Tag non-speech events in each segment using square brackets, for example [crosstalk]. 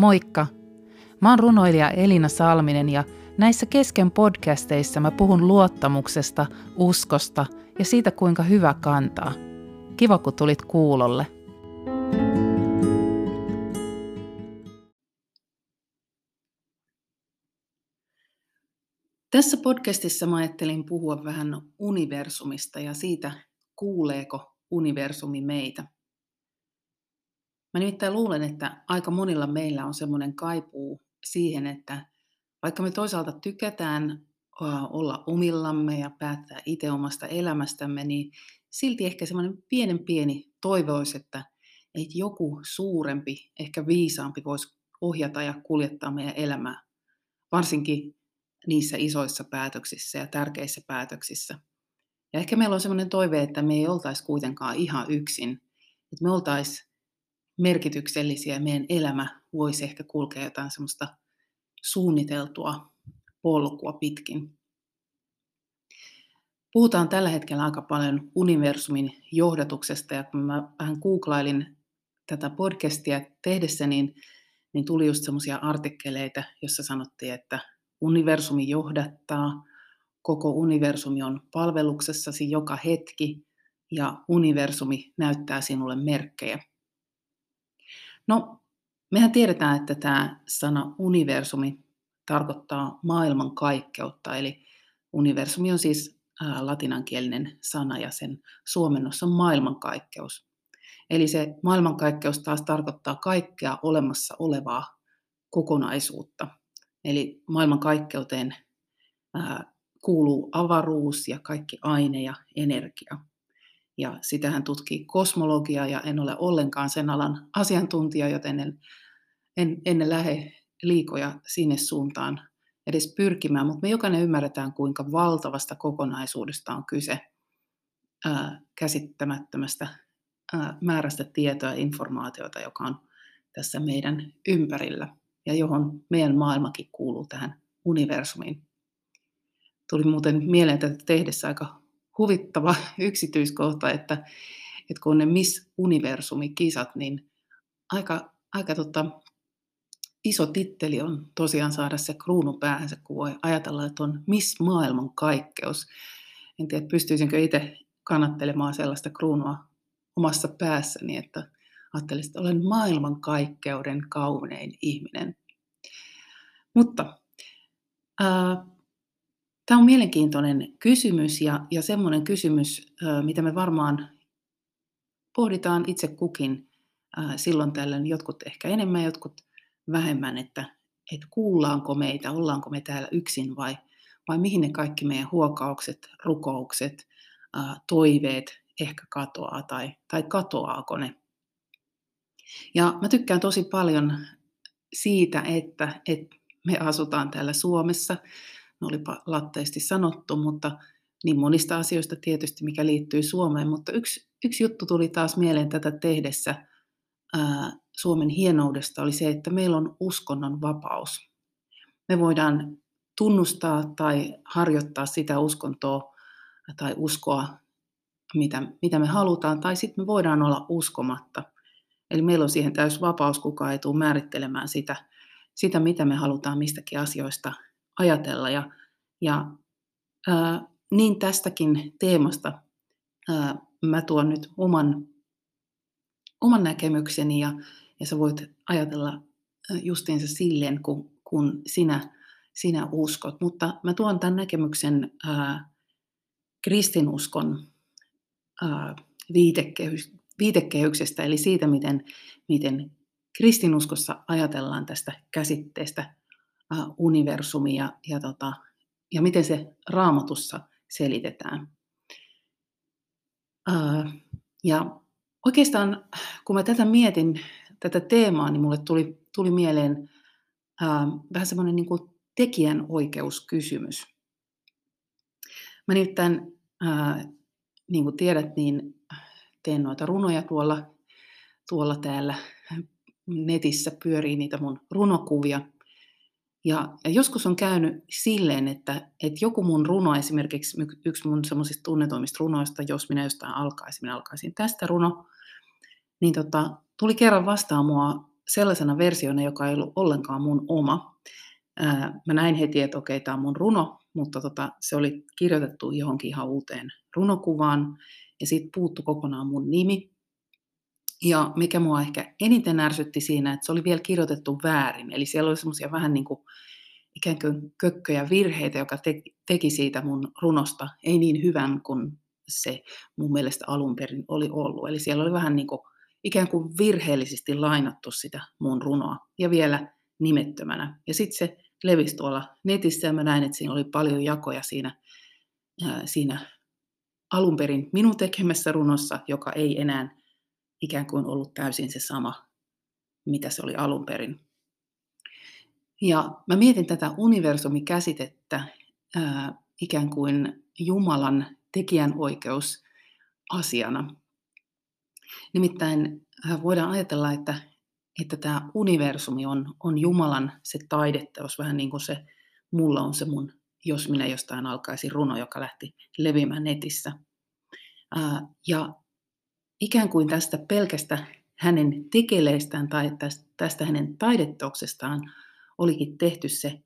Moikka! Mä oon runoilija Elina Salminen ja näissä kesken podcasteissa mä puhun luottamuksesta, uskosta ja siitä kuinka hyvä kantaa. Kiva kun tulit kuulolle. Tässä podcastissa mä ajattelin puhua vähän universumista ja siitä, kuuleeko universumi meitä. Mä nimittäin luulen, että aika monilla meillä on semmoinen kaipuu siihen, että vaikka me toisaalta tykätään olla omillamme ja päättää itse omasta elämästämme, niin silti ehkä semmoinen pienen pieni toivoisi, että, että joku suurempi, ehkä viisaampi voisi ohjata ja kuljettaa meidän elämää, varsinkin niissä isoissa päätöksissä ja tärkeissä päätöksissä. Ja ehkä meillä on semmoinen toive, että me ei oltaisi kuitenkaan ihan yksin, että me oltaisiin merkityksellisiä meidän elämä voisi ehkä kulkea jotain semmoista suunniteltua polkua pitkin. Puhutaan tällä hetkellä aika paljon universumin johdatuksesta ja kun mä vähän googlailin tätä podcastia tehdessä, niin, niin tuli just semmoisia artikkeleita, jossa sanottiin, että universumi johdattaa, koko universumi on palveluksessasi joka hetki ja universumi näyttää sinulle merkkejä. No, mehän tiedetään, että tämä sana universumi tarkoittaa maailman kaikkeutta, eli universumi on siis latinankielinen sana ja sen suomennos on maailmankaikkeus. Eli se maailmankaikkeus taas tarkoittaa kaikkea olemassa olevaa kokonaisuutta. Eli maailmankaikkeuteen kuuluu avaruus ja kaikki aine ja energia ja sitähän tutkii kosmologia ja en ole ollenkaan sen alan asiantuntija, joten en, en, en lähde liikoja sinne suuntaan edes pyrkimään, mutta me jokainen ymmärretään, kuinka valtavasta kokonaisuudesta on kyse ää, käsittämättömästä ää, määrästä tietoa ja informaatiota, joka on tässä meidän ympärillä ja johon meidän maailmakin kuuluu tähän universumiin. Tuli muuten mieleen tätä tehdessä aika huvittava [laughs] yksityiskohta, että, että kun ne Miss Universumi-kisat, niin aika, aika tota, iso titteli on tosiaan saada se kruunu päähänsä, kun voi ajatella, että on Miss Maailman kaikkeus. En tiedä, pystyisinkö itse kannattelemaan sellaista kruunua omassa päässäni, että ajattelisin, että olen maailman kaikkeuden kaunein ihminen. Mutta ää, Tämä on mielenkiintoinen kysymys ja, ja semmoinen kysymys, mitä me varmaan pohditaan itse kukin silloin tällöin, jotkut ehkä enemmän, jotkut vähemmän, että, että kuullaanko meitä, ollaanko me täällä yksin vai, vai mihin ne kaikki meidän huokaukset, rukoukset, toiveet ehkä katoaa tai, tai katoaako ne. Ja mä tykkään tosi paljon siitä, että, että me asutaan täällä Suomessa olipa latteesti sanottu, mutta niin monista asioista tietysti, mikä liittyy Suomeen. Mutta yksi, yksi juttu tuli taas mieleen tätä tehdessä ää, Suomen hienoudesta, oli se, että meillä on uskonnon vapaus. Me voidaan tunnustaa tai harjoittaa sitä uskontoa tai uskoa, mitä, mitä me halutaan, tai sitten me voidaan olla uskomatta. Eli meillä on siihen täys vapaus, kukaan ei tule määrittelemään sitä, sitä, mitä me halutaan mistäkin asioista ajatella. Ja, ja ää, niin tästäkin teemasta ää, mä tuon nyt oman, oman näkemykseni ja, ja sä voit ajatella justiinsa silleen, kun, kun sinä, sinä uskot. Mutta mä tuon tämän näkemyksen ää, kristinuskon ää, viitekehys, viitekehyksestä, eli siitä, miten, miten kristinuskossa ajatellaan tästä käsitteestä universumi ja, ja, tota, ja miten se raamatussa selitetään. Ja oikeastaan kun mä tätä mietin, tätä teemaa, niin mulle tuli, tuli mieleen ää, äh, vähän semmoinen niin kuin tekijänoikeuskysymys. Mä nimittäin, ää, niin kuin tiedät, niin teen noita runoja tuolla, tuolla täällä netissä pyörii niitä mun runokuvia. Ja, ja joskus on käynyt silleen, että, että joku mun runo, esimerkiksi yksi mun semmoisista tunnetuimmista runoista, jos minä jostain alkaisin, minä alkaisin tästä runo, niin tota, tuli kerran vastaan mua sellaisena versiona, joka ei ollut ollenkaan mun oma. Ää, mä näin heti, että okei, tämä on mun runo, mutta tota, se oli kirjoitettu johonkin ihan uuteen runokuvaan, ja siitä puuttu kokonaan mun nimi. Ja mikä mua ehkä eniten ärsytti siinä, että se oli vielä kirjoitettu väärin. Eli siellä oli semmoisia vähän niin kuin ikään kuin kökköjä virheitä, joka te, teki siitä mun runosta ei niin hyvän kuin se mun mielestä alun perin oli ollut. Eli siellä oli vähän niin kuin ikään kuin virheellisesti lainattu sitä mun runoa ja vielä nimettömänä. Ja sitten se levisi tuolla netissä ja mä näin, että siinä oli paljon jakoja siinä, ää, siinä alun perin minun tekemässä runossa, joka ei enää ikään kuin ollut täysin se sama, mitä se oli alun perin. Ja mä mietin tätä universumikäsitettä ää, ikään kuin Jumalan tekijänoikeus asiana. Nimittäin voidaan ajatella, että, että tämä universumi on, on Jumalan se taideteos, vähän niin kuin se mulla on se mun, jos minä jostain alkaisin runo, joka lähti leviämään netissä. Ää, ja ikään kuin tästä pelkästä hänen tekeleistään tai tästä, hänen taideteoksestaan olikin tehty se,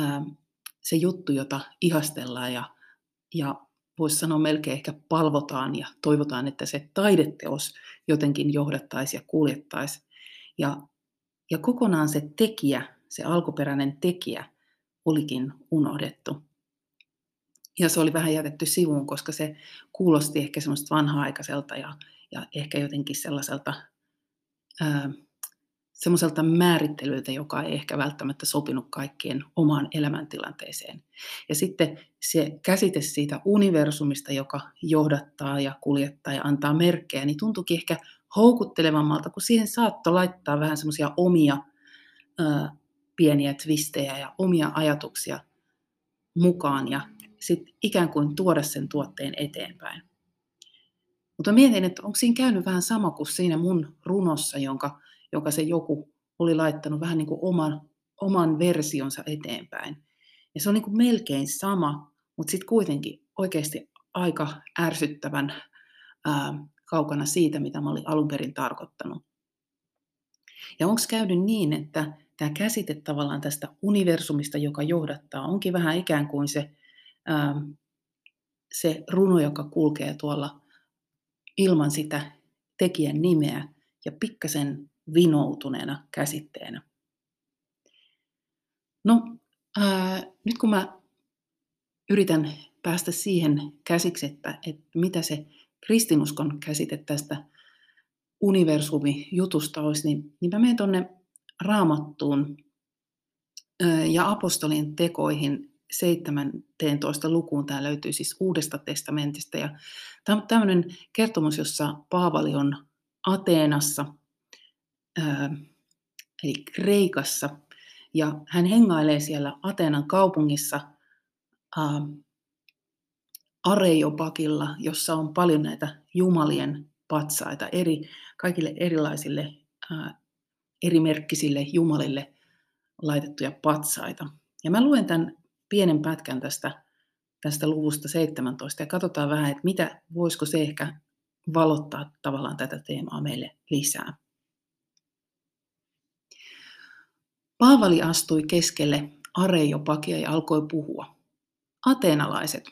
ää, se juttu, jota ihastellaan ja, ja voisi sanoa melkein ehkä palvotaan ja toivotaan, että se taideteos jotenkin johdattaisi ja kuljettaisi. Ja, ja kokonaan se tekijä, se alkuperäinen tekijä, olikin unohdettu. Ja se oli vähän jätetty sivuun, koska se kuulosti ehkä semmoista vanha-aikaiselta ja, ja ehkä jotenkin sellaiselta ää, semmoiselta määrittelyltä, joka ei ehkä välttämättä sopinut kaikkien omaan elämäntilanteeseen. Ja sitten se käsite siitä universumista, joka johdattaa ja kuljettaa ja antaa merkkejä, niin tuntuukin ehkä houkuttelevammalta, kun siihen saattoi laittaa vähän semmoisia omia ää, pieniä twistejä ja omia ajatuksia mukaan ja sitten ikään kuin tuoda sen tuotteen eteenpäin. Mutta mietin, että onko siinä käynyt vähän sama kuin siinä mun runossa, jonka jonka se joku oli laittanut vähän niin kuin oman, oman versionsa eteenpäin. Ja se on niin kuin melkein sama, mutta sitten kuitenkin oikeasti aika ärsyttävän ää, kaukana siitä, mitä mä olin alun perin tarkoittanut. Ja onko käynyt niin, että tämä käsite tavallaan tästä universumista, joka johdattaa, onkin vähän ikään kuin se, ää, se runo, joka kulkee tuolla ilman sitä tekijän nimeä ja pikkasen vinoutuneena käsitteenä. No, ää, nyt kun mä yritän päästä siihen käsiksi, että, että mitä se kristinuskon käsite tästä universumi-jutusta olisi, niin, niin mä menen tuonne raamattuun ää, ja apostolien tekoihin 17 lukuun. Tämä löytyy siis Uudesta testamentista. Ja tämä on tämmöinen kertomus, jossa Paavali on Ateenassa – eli Kreikassa. Ja hän hengailee siellä Ateenan kaupungissa Areiopakilla, jossa on paljon näitä jumalien patsaita, eri, kaikille erilaisille erimerkkisille jumalille laitettuja patsaita. Ja mä luen tämän pienen pätkän tästä, tästä luvusta 17 ja katsotaan vähän, että mitä voisiko se ehkä valottaa tavallaan tätä teemaa meille lisää. Paavali astui keskelle areiopakia ja alkoi puhua. Ateenalaiset,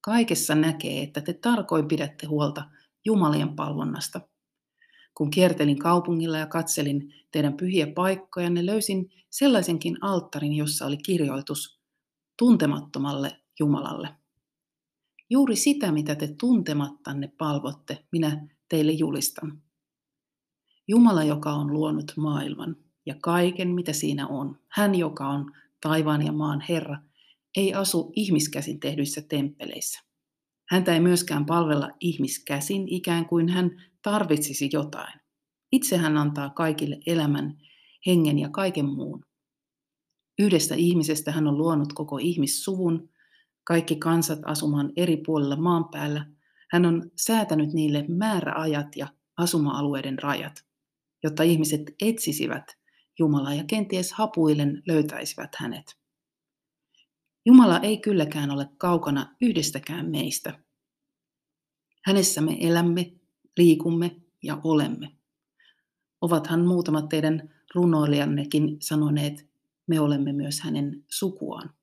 kaikessa näkee, että te tarkoin pidätte huolta Jumalien palvonnasta. Kun kiertelin kaupungilla ja katselin teidän pyhiä paikkojanne, löysin sellaisenkin alttarin, jossa oli kirjoitus tuntemattomalle Jumalalle. Juuri sitä, mitä te tuntemattanne palvotte, minä teille julistan. Jumala, joka on luonut maailman, ja kaiken, mitä siinä on. Hän, joka on taivaan ja maan Herra, ei asu ihmiskäsin tehdyissä temppeleissä. Häntä ei myöskään palvella ihmiskäsin ikään kuin hän tarvitsisi jotain. Itse hän antaa kaikille elämän, hengen ja kaiken muun. Yhdestä ihmisestä hän on luonut koko ihmissuvun, kaikki kansat asumaan eri puolilla maan päällä. Hän on säätänyt niille määräajat ja asuma-alueiden rajat, jotta ihmiset etsisivät Jumala ja kenties hapuillen löytäisivät hänet. Jumala ei kylläkään ole kaukana yhdestäkään meistä. Hänessä me elämme, liikumme ja olemme. Ovathan muutamat teidän runoilijannekin sanoneet, me olemme myös hänen sukuaan.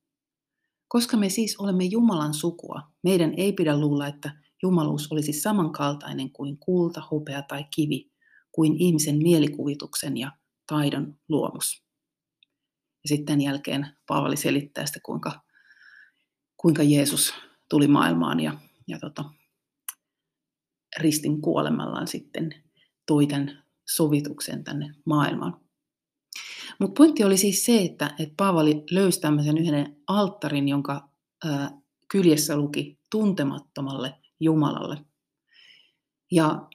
Koska me siis olemme Jumalan sukua, meidän ei pidä luulla, että jumaluus olisi samankaltainen kuin kulta, hopea tai kivi, kuin ihmisen mielikuvituksen ja taidon luomus. Ja sitten jälkeen Paavali selittää sitä, kuinka, kuinka Jeesus tuli maailmaan ja, ja tota, ristin kuolemallaan sitten toi tämän sovituksen tänne maailmaan. Mutta pointti oli siis se, että, että Paavali löysi tämmöisen yhden alttarin, jonka ää, kyljessä luki tuntemattomalle Jumalalle. Ja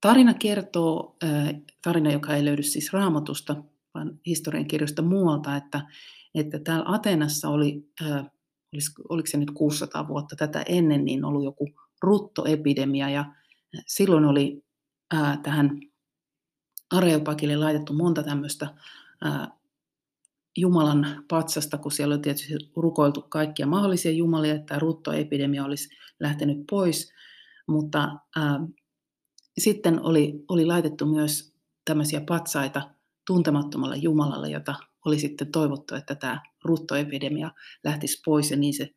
tarina kertoo, ää, tarina joka ei löydy siis raamatusta, vaan historiankirjoista muualta, että, että täällä Atenassa oli, ää, olis, oliko se nyt 600 vuotta tätä ennen, niin ollut joku ruttoepidemia ja silloin oli ää, tähän Areopakille laitettu monta tämmöistä Jumalan patsasta, kun siellä oli tietysti rukoiltu kaikkia mahdollisia jumalia, että ruttoepidemia olisi lähtenyt pois, mutta ää, sitten oli, oli laitettu myös tämmöisiä patsaita tuntemattomalle Jumalalle, jota oli sitten toivottu, että tämä ruttoepidemia lähtisi pois, ja niin se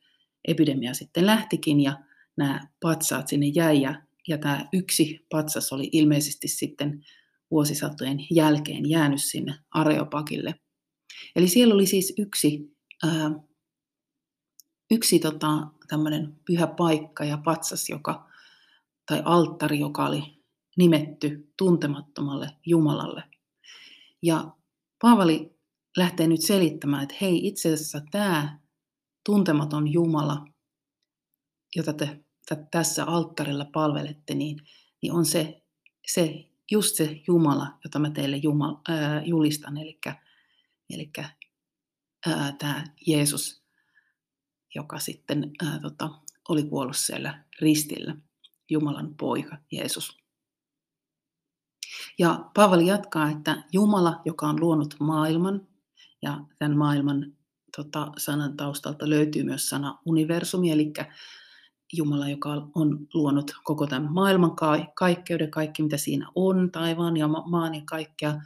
epidemia sitten lähtikin, ja nämä patsaat sinne jäi, ja, ja tämä yksi patsas oli ilmeisesti sitten vuosisatojen jälkeen jäänyt sinne Areopakille. Eli siellä oli siis yksi, ää, yksi tota, tämmöinen pyhä paikka ja patsas, joka, tai alttari, joka oli nimetty tuntemattomalle Jumalalle. Ja Paavali lähtee nyt selittämään, että hei, itse asiassa tämä tuntematon Jumala, jota te tässä alttarilla palvelette, niin, niin on se, se just se Jumala, jota mä teille Jumal, ää, julistan, eli, eli ää, tämä Jeesus, joka sitten ää, tota, oli kuollut siellä ristillä, Jumalan poika Jeesus. Ja Paavali jatkaa, että Jumala, joka on luonut maailman, ja tämän maailman tota, sanan taustalta löytyy myös sana universumi, eli Jumala, joka on luonut koko tämän maailman kaikkeuden, kaikki mitä siinä on, taivaan ja maan ja kaikkea,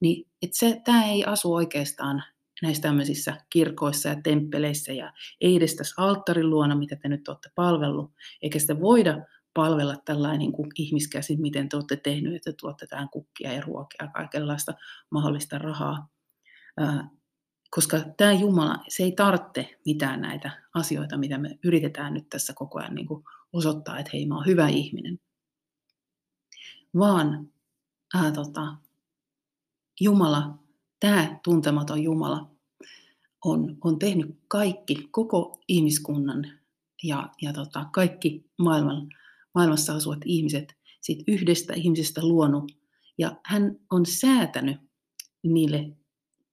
niin se, tämä ei asu oikeastaan näissä tämmöisissä kirkoissa ja temppeleissä ja ei edes tässä alttarin luona, mitä te nyt olette palvellut, eikä sitä voida palvella tällainen niin kuin ihmiskäsin, miten te olette tehnyt, että tuotte tähän kukkia ja ruokia ja kaikenlaista mahdollista rahaa koska tämä Jumala, se ei tarvitse mitään näitä asioita, mitä me yritetään nyt tässä koko ajan niin kuin osoittaa, että hei, mä oon hyvä ihminen. Vaan ää, tota, Jumala, tämä tuntematon Jumala, on, on tehnyt kaikki, koko ihmiskunnan ja, ja tota, kaikki maailman, maailmassa asuvat ihmiset siitä yhdestä ihmisestä luonut. Ja hän on säätänyt niille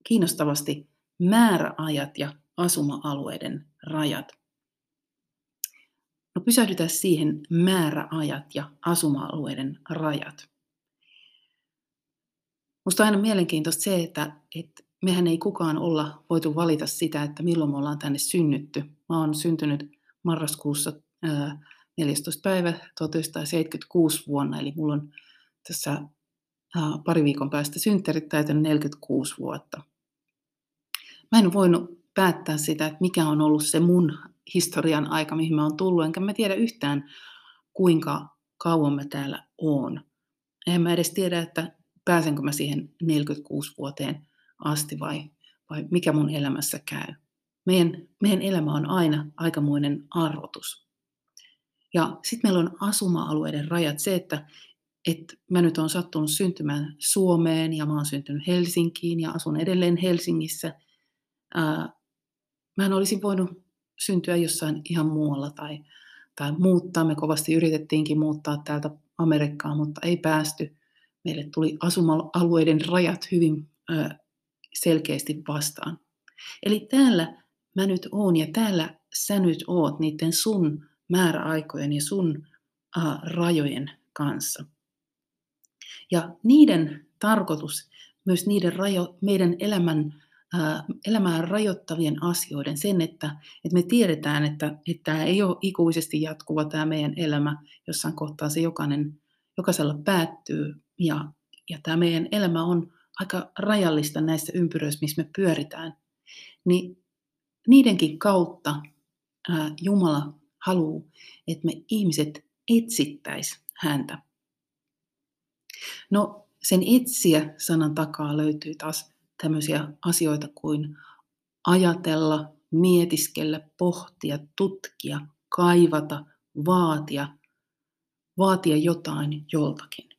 kiinnostavasti määräajat ja asuma-alueiden rajat. No pysähdytään siihen määräajat ja asuma-alueiden rajat. Minusta on aina mielenkiintoista se, että, että mehän ei kukaan olla voitu valita sitä, että milloin me ollaan tänne synnytty. Mä oon syntynyt marraskuussa 14. päivä 1976 vuonna, eli mulla on tässä pari viikon päästä synttärit täytänyt 46 vuotta mä en voinut päättää sitä, että mikä on ollut se mun historian aika, mihin mä oon tullut, enkä mä tiedä yhtään, kuinka kauan mä täällä oon. En mä edes tiedä, että pääsenkö mä siihen 46 vuoteen asti vai, vai mikä mun elämässä käy. Meidän, meidän elämä on aina aikamoinen arvotus. Ja sitten meillä on asuma-alueiden rajat. Se, että, että mä nyt olen sattunut syntymään Suomeen ja mä oon syntynyt Helsinkiin ja asun edelleen Helsingissä – mä en olisi voinut syntyä jossain ihan muualla tai, tai muuttaa. Me kovasti yritettiinkin muuttaa täältä Amerikkaan, mutta ei päästy. Meille tuli asuma-alueiden rajat hyvin ää, selkeästi vastaan. Eli täällä mä nyt oon ja täällä sä nyt oot niiden sun määräaikojen ja sun ää, rajojen kanssa. Ja niiden tarkoitus, myös niiden rajo, meidän elämän elämää rajoittavien asioiden, sen, että, että me tiedetään, että, että tämä ei ole ikuisesti jatkuva tämä meidän elämä, jossain kohtaa se jokainen, jokaisella päättyy ja, ja tämä meidän elämä on aika rajallista näissä ympyröissä, missä me pyöritään, niin niidenkin kautta ää, Jumala haluaa, että me ihmiset etsittäis häntä. No sen etsiä sanan takaa löytyy taas tämmöisiä asioita kuin ajatella, mietiskellä, pohtia, tutkia, kaivata, vaatia, vaatia jotain joltakin.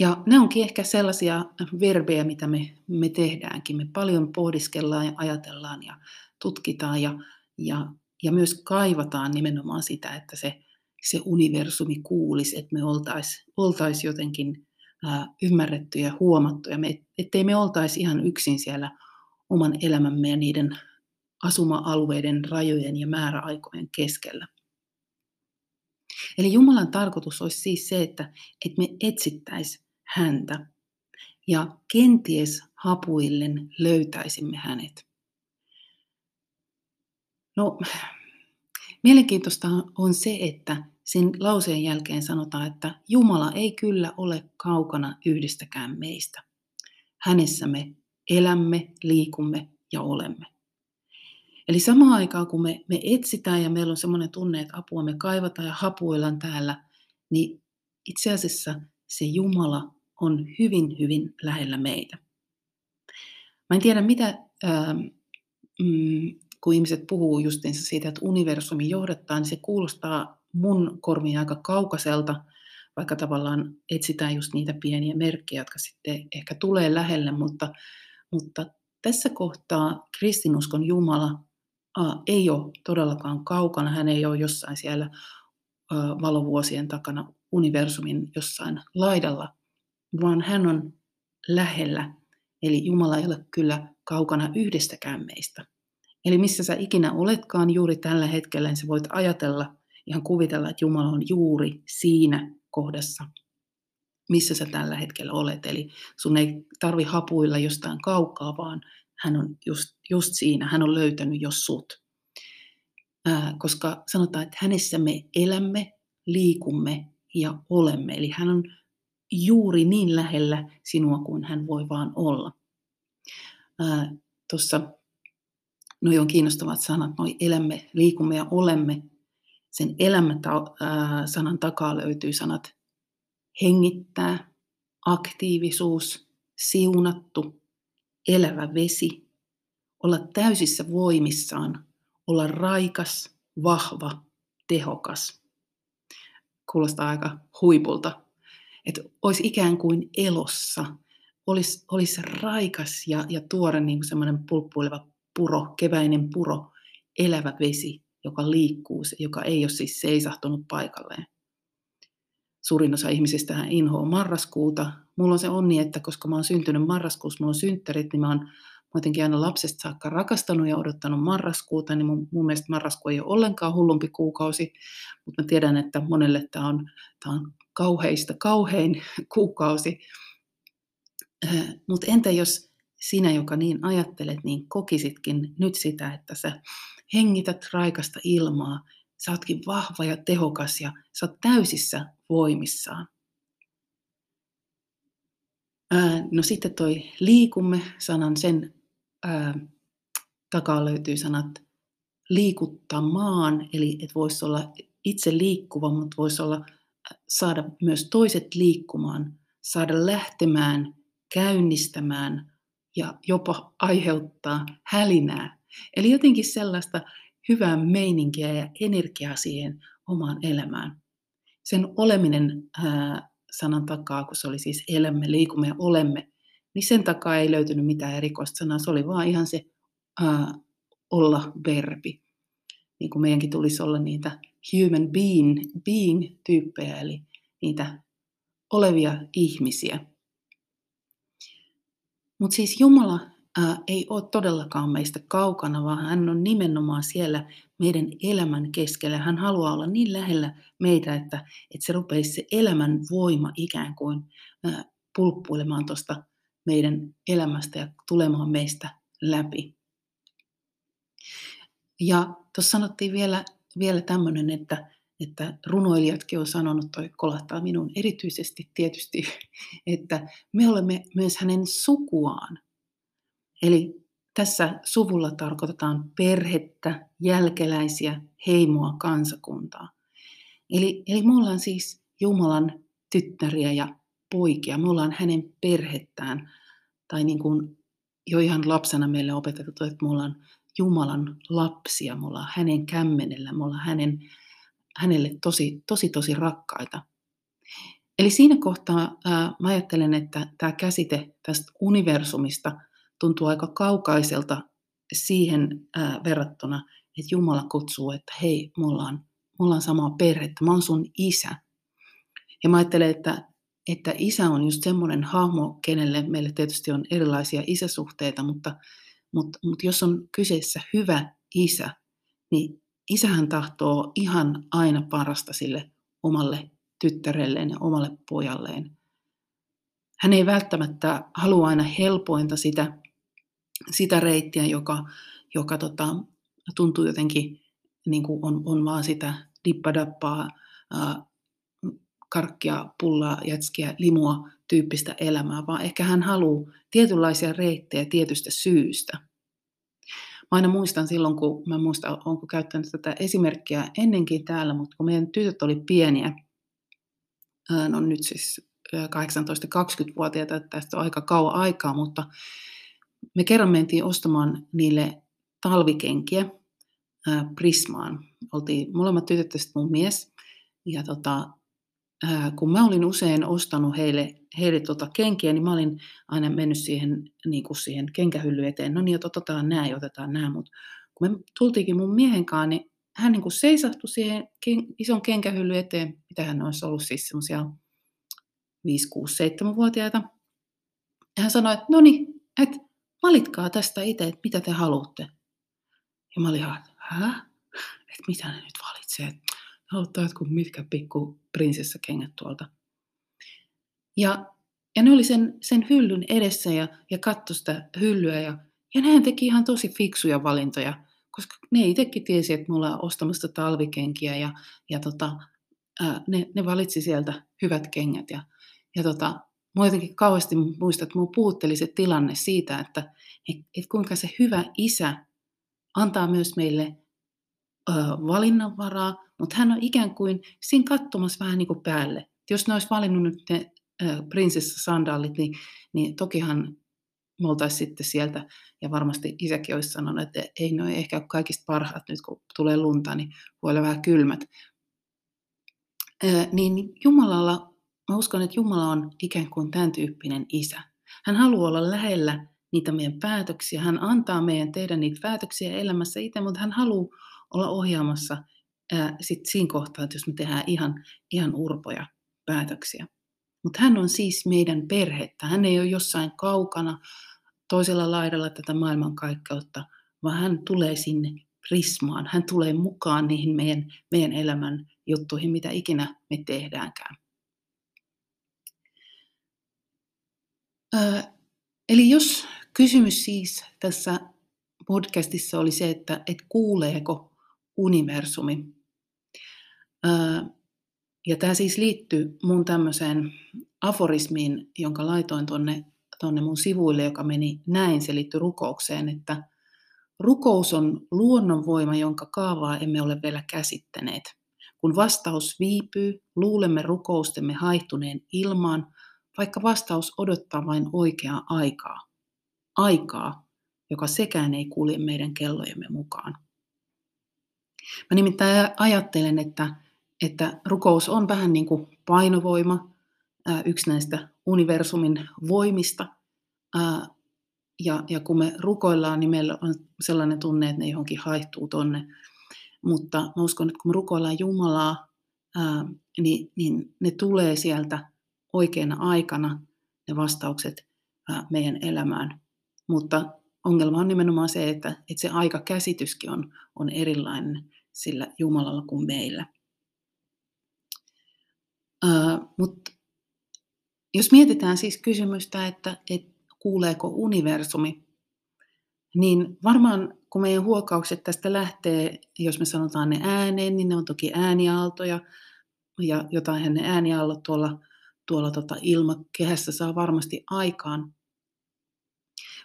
Ja ne onkin ehkä sellaisia verbejä, mitä me, me tehdäänkin. Me paljon pohdiskellaan ja ajatellaan ja tutkitaan ja, ja, ja myös kaivataan nimenomaan sitä, että se, se universumi kuulisi, että me oltaisiin oltais jotenkin ää, ymmärrettyjä ja huomattuja, me, ettei me oltaisi ihan yksin siellä oman elämämme ja niiden asuma-alueiden rajojen ja määräaikojen keskellä. Eli Jumalan tarkoitus olisi siis se, että, että me etsittäisiin häntä ja kenties hapuillen löytäisimme hänet. No, mielenkiintoista on se, että sen lauseen jälkeen sanotaan, että Jumala ei kyllä ole kaukana yhdestäkään meistä. Hänessä me elämme, liikumme ja olemme. Eli samaan aikaan, kun me, me etsitään ja meillä on semmoinen tunne, että apua me kaivataan ja hapuillaan täällä, niin itse asiassa se Jumala on hyvin, hyvin lähellä meitä. Mä en tiedä, mitä, ää, mm, kun ihmiset puhuu justiinsa siitä, että universumi johdattaa, niin se kuulostaa mun korviin aika kaukaiselta, vaikka tavallaan etsitään just niitä pieniä merkkejä, jotka sitten ehkä tulee lähelle, mutta, mutta tässä kohtaa kristinuskon Jumala a, ei ole todellakaan kaukana, hän ei ole jossain siellä a, valovuosien takana universumin jossain laidalla, vaan hän on lähellä. Eli Jumala ei ole kyllä kaukana yhdestäkään meistä. Eli missä sä ikinä oletkaan juuri tällä hetkellä, niin sä voit ajatella, ihan kuvitella, että Jumala on juuri siinä kohdassa, missä sä tällä hetkellä olet. Eli sun ei tarvi hapuilla jostain kaukaa, vaan hän on just, just siinä, hän on löytänyt jos sut. Ää, koska sanotaan, että hänessä me elämme, liikumme ja olemme. Eli hän on juuri niin lähellä sinua kuin hän voi vaan olla. Tuossa noi on kiinnostavat sanat, noi elämme, liikumme ja olemme. Sen elämä-sanan takaa löytyy sanat hengittää, aktiivisuus, siunattu, elävä vesi, olla täysissä voimissaan, olla raikas, vahva, tehokas. Kuulostaa aika huipulta. Että olisi ikään kuin elossa, olisi, olisi raikas ja, ja tuore niin semmoinen pulppuileva puro, keväinen puro, elävä vesi, joka liikkuu, joka ei ole siis seisahtunut paikalleen. Suurin osa ihmisistä hän inhoaa marraskuuta. Mulla on se onni, että koska mä oon syntynyt marraskuussa, mulla on synttärit, niin mä oon jotenkin aina lapsesta saakka rakastanut ja odottanut marraskuuta, niin mun, mun mielestä marrasku ei ole ollenkaan hullumpi kuukausi, mutta mä tiedän, että monelle tämä on, tämä on kauheista kauhein [laughs] kuukausi. Äh, mutta entä jos sinä, joka niin ajattelet, niin kokisitkin nyt sitä, että sä hengität raikasta ilmaa, sä ootkin vahva ja tehokas ja sä oot täysissä voimissaan. Ää, no sitten toi liikumme sanan, sen ää, takaa löytyy sanat liikuttamaan, eli että voisi olla itse liikkuva, mutta voisi olla saada myös toiset liikkumaan, saada lähtemään, käynnistämään ja jopa aiheuttaa hälinää. Eli jotenkin sellaista hyvää meininkiä ja energiaa siihen omaan elämään. Sen oleminen ää, sanan takaa, kun se oli siis elämme, liikumme ja olemme, niin sen takaa ei löytynyt mitään erikoista sanaa. Se oli vaan ihan se ää, olla verbi. Niin kuin meidänkin tulisi olla niitä human being, being-tyyppejä, eli niitä olevia ihmisiä. Mutta siis Jumala ää, ei ole todellakaan meistä kaukana, vaan hän on nimenomaan siellä meidän elämän keskellä. Hän haluaa olla niin lähellä meitä, että, että se rupeisi se elämän voima ikään kuin ää, pulppuilemaan tuosta meidän elämästä ja tulemaan meistä läpi. Ja tuossa sanottiin vielä, vielä tämmöinen, että, että runoilijatkin on sanonut, toi kolahtaa minun erityisesti tietysti, [laughs] että me olemme myös hänen sukuaan. Eli tässä suvulla tarkoitetaan perhettä, jälkeläisiä, heimoa, kansakuntaa. Eli, eli me ollaan siis Jumalan tyttäriä ja poikia, me ollaan hänen perhettään. Tai niin kuin jo ihan lapsena meille opetettu, että me ollaan Jumalan lapsia, me ollaan hänen kämmenellä, me ollaan hänen, hänelle tosi, tosi, tosi rakkaita. Eli siinä kohtaa ää, mä ajattelen, että tämä käsite tästä universumista tuntuu aika kaukaiselta siihen ää, verrattuna, että Jumala kutsuu, että hei, me ollaan, me ollaan samaa perhettä, mä oon sun isä. Ja mä ajattelen, että, että isä on just semmoinen hahmo, kenelle meille tietysti on erilaisia isäsuhteita, mutta mutta mut jos on kyseessä hyvä isä, niin isähän tahtoo ihan aina parasta sille omalle tyttärelleen ja omalle pojalleen. Hän ei välttämättä halua aina helpointa sitä, sitä reittiä, joka, joka tota, tuntuu jotenkin niin kuin on, on vaan sitä dippadappaa, ää, karkkia, pullaa, jätskiä, limua tyyppistä elämää, vaan ehkä hän haluaa tietynlaisia reittejä tietystä syystä. Mä aina muistan silloin, kun mä muistan, onko käyttänyt tätä esimerkkiä ennenkin täällä, mutta kun meidän tytöt oli pieniä, no nyt siis 18-20-vuotiaita, tästä on aika kauan aikaa, mutta me kerran mentiin ostamaan niille talvikenkiä Prismaan. Oltiin molemmat tytöt ja mun mies. Ja tota, kun mä olin usein ostanut heille, heille tota kenkiä, niin mä olin aina mennyt siihen, niin kuin siihen kenkähylly eteen. No niin, että otetaan nämä ja otetaan nämä. Mutta kun me tultiinkin mun miehen kanssa, niin hän niin kuin seisahtui siihen ken, ison kenkähylly eteen. Mitähän olisi ollut siis semmoisia 5, 6, 7-vuotiaita. Ja hän sanoi, että no niin, että valitkaa tästä itse, että mitä te haluatte. Ja mä olin ihan, hä? Että mitä ne nyt valitsee? auttaa jotkut mitkä pikku prinsessakengät tuolta. Ja, ja ne oli sen, sen hyllyn edessä ja, ja katsoi sitä hyllyä ja, ja nehän teki ihan tosi fiksuja valintoja, koska ne itsekin tiesi, että mulla on ostamassa talvikenkiä ja, ja tota, ää, ne, ne valitsi sieltä hyvät kengät. Ja, ja tota, Mua jotenkin kauheasti muistan, että minua puutteli se tilanne siitä, että et, et kuinka se hyvä isä antaa myös meille ö, valinnanvaraa, mutta hän on ikään kuin siinä katsomassa vähän niin kuin päälle. Jos ne olisi valinnut nyt ne prinsessasandaalit, niin, niin tokihan me oltaisiin sitten sieltä, ja varmasti isäkin olisi sanonut, että ei ne ole ehkä kaikista parhaat nyt, kun tulee lunta, niin voi olla vähän kylmät. Ää, niin Jumalalla, mä uskon, että Jumala on ikään kuin tämän tyyppinen isä. Hän haluaa olla lähellä niitä meidän päätöksiä. Hän antaa meidän tehdä niitä päätöksiä elämässä itse, mutta hän haluaa olla ohjaamassa sitten siinä kohtaa, että jos me tehdään ihan, ihan urpoja päätöksiä. Mutta hän on siis meidän perhettä. Hän ei ole jossain kaukana toisella laidalla tätä maailmankaikkeutta, vaan hän tulee sinne prismaan. Hän tulee mukaan niihin meidän, meidän elämän juttuihin, mitä ikinä me tehdäänkään. Eli jos kysymys siis tässä podcastissa oli se, että et kuuleeko universumi, ja tämä siis liittyy mun tämmöiseen aforismiin, jonka laitoin tuonne tonne mun sivuille, joka meni näin, se liittyy rukoukseen, että rukous on luonnonvoima, jonka kaavaa emme ole vielä käsittäneet. Kun vastaus viipyy, luulemme rukoustemme haihtuneen ilmaan, vaikka vastaus odottaa vain oikeaa aikaa. Aikaa, joka sekään ei kulje meidän kellojemme mukaan. Mä nimittäin ajattelen, että että rukous on vähän niin kuin painovoima, yksi näistä universumin voimista. Ja, ja kun me rukoillaan, niin meillä on sellainen tunne, että ne johonkin haihtuu tonne. Mutta mä uskon, että kun me rukoillaan Jumalaa, niin, niin ne tulee sieltä oikeana aikana, ne vastaukset meidän elämään. Mutta ongelma on nimenomaan se, että, että se aikakäsityskin on, on erilainen sillä Jumalalla kuin meillä. Uh, Mutta jos mietitään siis kysymystä, että, että kuuleeko universumi, niin varmaan kun meidän huokaukset tästä lähtee, jos me sanotaan ne ääneen, niin ne on toki ääniaaltoja, ja jotain ne ääniaallot tuolla, tuolla tota ilmakehässä saa varmasti aikaan.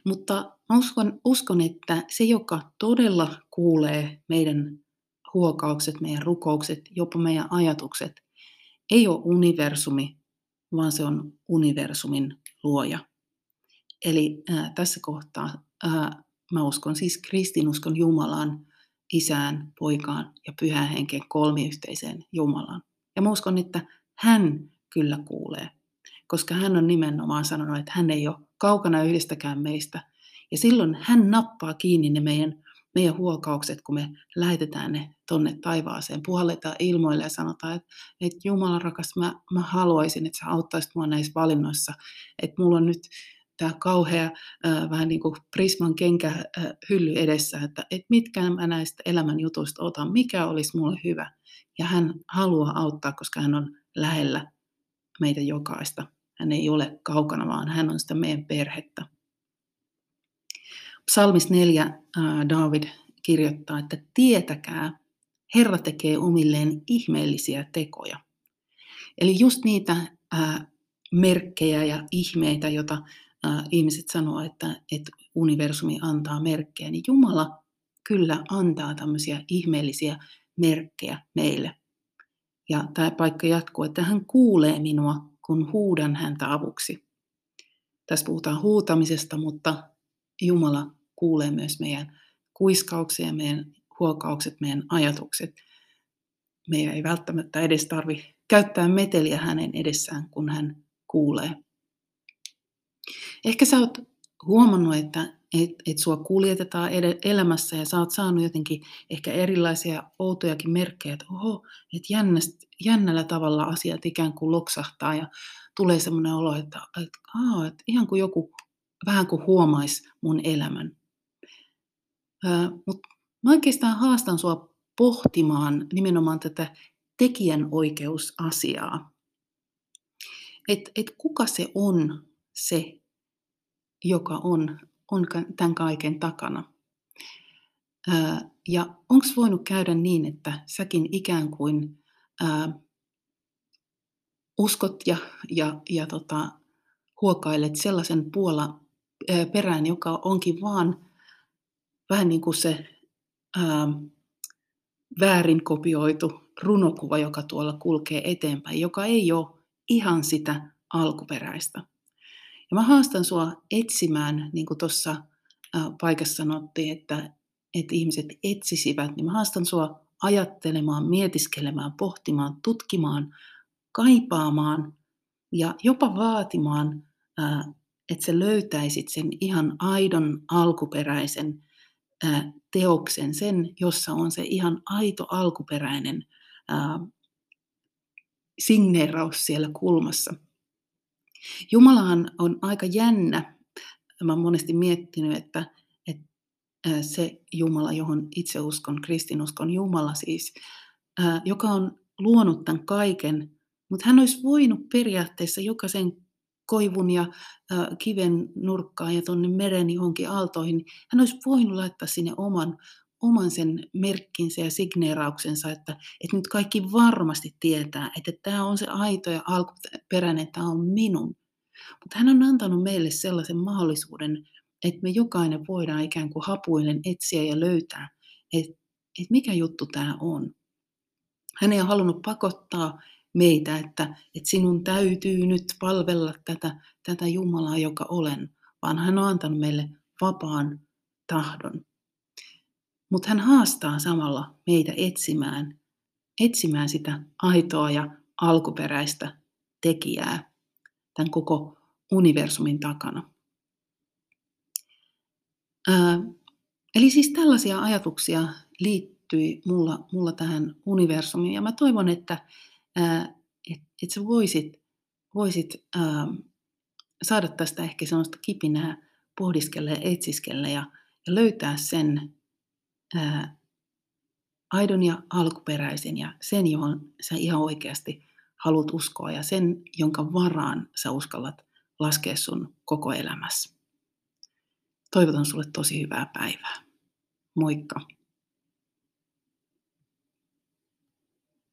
Mutta uskon, uskon, että se, joka todella kuulee meidän huokaukset, meidän rukoukset, jopa meidän ajatukset, ei ole universumi, vaan se on universumin luoja. Eli ää, tässä kohtaa ää, mä uskon siis kristinuskon Jumalaan, isään, poikaan ja pyhään henkeen kolmiyhteiseen Jumalaan. Ja mä uskon, että hän kyllä kuulee, koska hän on nimenomaan sanonut, että hän ei ole kaukana yhdestäkään meistä. Ja silloin hän nappaa kiinni ne meidän, meidän huokaukset, kun me lähetetään ne tonne taivaaseen, puhalletaan ilmoille ja sanotaan, että, että Jumala rakas, mä, mä haluaisin, että sä auttaisit mua näissä valinnoissa, että mulla on nyt tämä kauhea äh, vähän niin kuin prisman kenkä äh, hylly edessä, että, että mitkä mä näistä elämän jutuista otan, mikä olisi mulle hyvä. Ja hän haluaa auttaa, koska hän on lähellä meitä jokaista. Hän ei ole kaukana, vaan hän on sitä meidän perhettä. Psalmis 4 äh, David kirjoittaa, että tietäkää, Herra tekee omilleen ihmeellisiä tekoja. Eli just niitä äh, merkkejä ja ihmeitä, joita äh, ihmiset sanoo, että, että universumi antaa merkkejä, niin Jumala kyllä antaa tämmöisiä ihmeellisiä merkkejä meille. Ja tämä paikka jatkuu, että hän kuulee minua, kun huudan häntä avuksi. Tässä puhutaan huutamisesta, mutta Jumala kuulee myös meidän kuiskauksia, meidän huokaukset, meidän ajatukset. Meidän ei välttämättä edes tarvi käyttää meteliä hänen edessään, kun hän kuulee. Ehkä sä oot huomannut, että et, et sua kuljetetaan ed- elämässä ja sä oot saanut jotenkin ehkä erilaisia outojakin merkkejä, että oho, että jännällä tavalla asiat ikään kuin loksahtaa ja tulee semmoinen olo, että, että, aa, että ihan kuin joku vähän kuin huomaisi mun elämän. Mutta mä oikeastaan haastan sua pohtimaan nimenomaan tätä tekijänoikeusasiaa. Että et kuka se on se, joka on, on tämän kaiken takana. Ja onko voinut käydä niin, että säkin ikään kuin uskot ja, ja, ja tota, huokailet sellaisen puola ää, perään, joka onkin vaan vähän niin kuin se ää, väärin kopioitu runokuva, joka tuolla kulkee eteenpäin, joka ei ole ihan sitä alkuperäistä. Ja mä haastan sua etsimään, niin kuin tuossa paikassa sanottiin, että, että ihmiset etsisivät, niin mä haastan sua ajattelemaan, mietiskelemään, pohtimaan, tutkimaan, kaipaamaan ja jopa vaatimaan, että sä löytäisit sen ihan aidon alkuperäisen teoksen, sen, jossa on se ihan aito alkuperäinen signeeraus siellä kulmassa. Jumalahan on aika jännä. Mä oon monesti miettinyt, että, että se Jumala, johon itse uskon, kristinuskon Jumala siis, joka on luonut tämän kaiken, mutta hän olisi voinut periaatteessa jokaisen koivun ja kiven nurkkaan ja tuonne meren johonkin aaltoihin, hän olisi voinut laittaa sinne oman oman sen merkkinsä ja signeerauksensa, että, että nyt kaikki varmasti tietää, että tämä on se aito ja alkuperäinen, tämä on minun. Mutta hän on antanut meille sellaisen mahdollisuuden, että me jokainen voidaan ikään kuin hapuillen etsiä ja löytää, että, että mikä juttu tämä on. Hän ei ole halunnut pakottaa meitä, että, että sinun täytyy nyt palvella tätä, tätä Jumalaa, joka olen, vaan hän on antanut meille vapaan tahdon. Mutta hän haastaa samalla meitä etsimään, etsimään sitä aitoa ja alkuperäistä tekijää tämän koko universumin takana. Ää, eli siis tällaisia ajatuksia liittyi mulla, mulla tähän universumiin ja mä toivon, että ää, et, et sä voisit, voisit ää, saada tästä ehkä sellaista kipinää pohdiskella ja etsiskellä ja, ja löytää sen ää, aidon ja alkuperäisen ja sen, johon sä ihan oikeasti haluat uskoa ja sen, jonka varaan sä uskallat laskea sun koko elämässä. toivotan sulle tosi hyvää päivää. Moikka!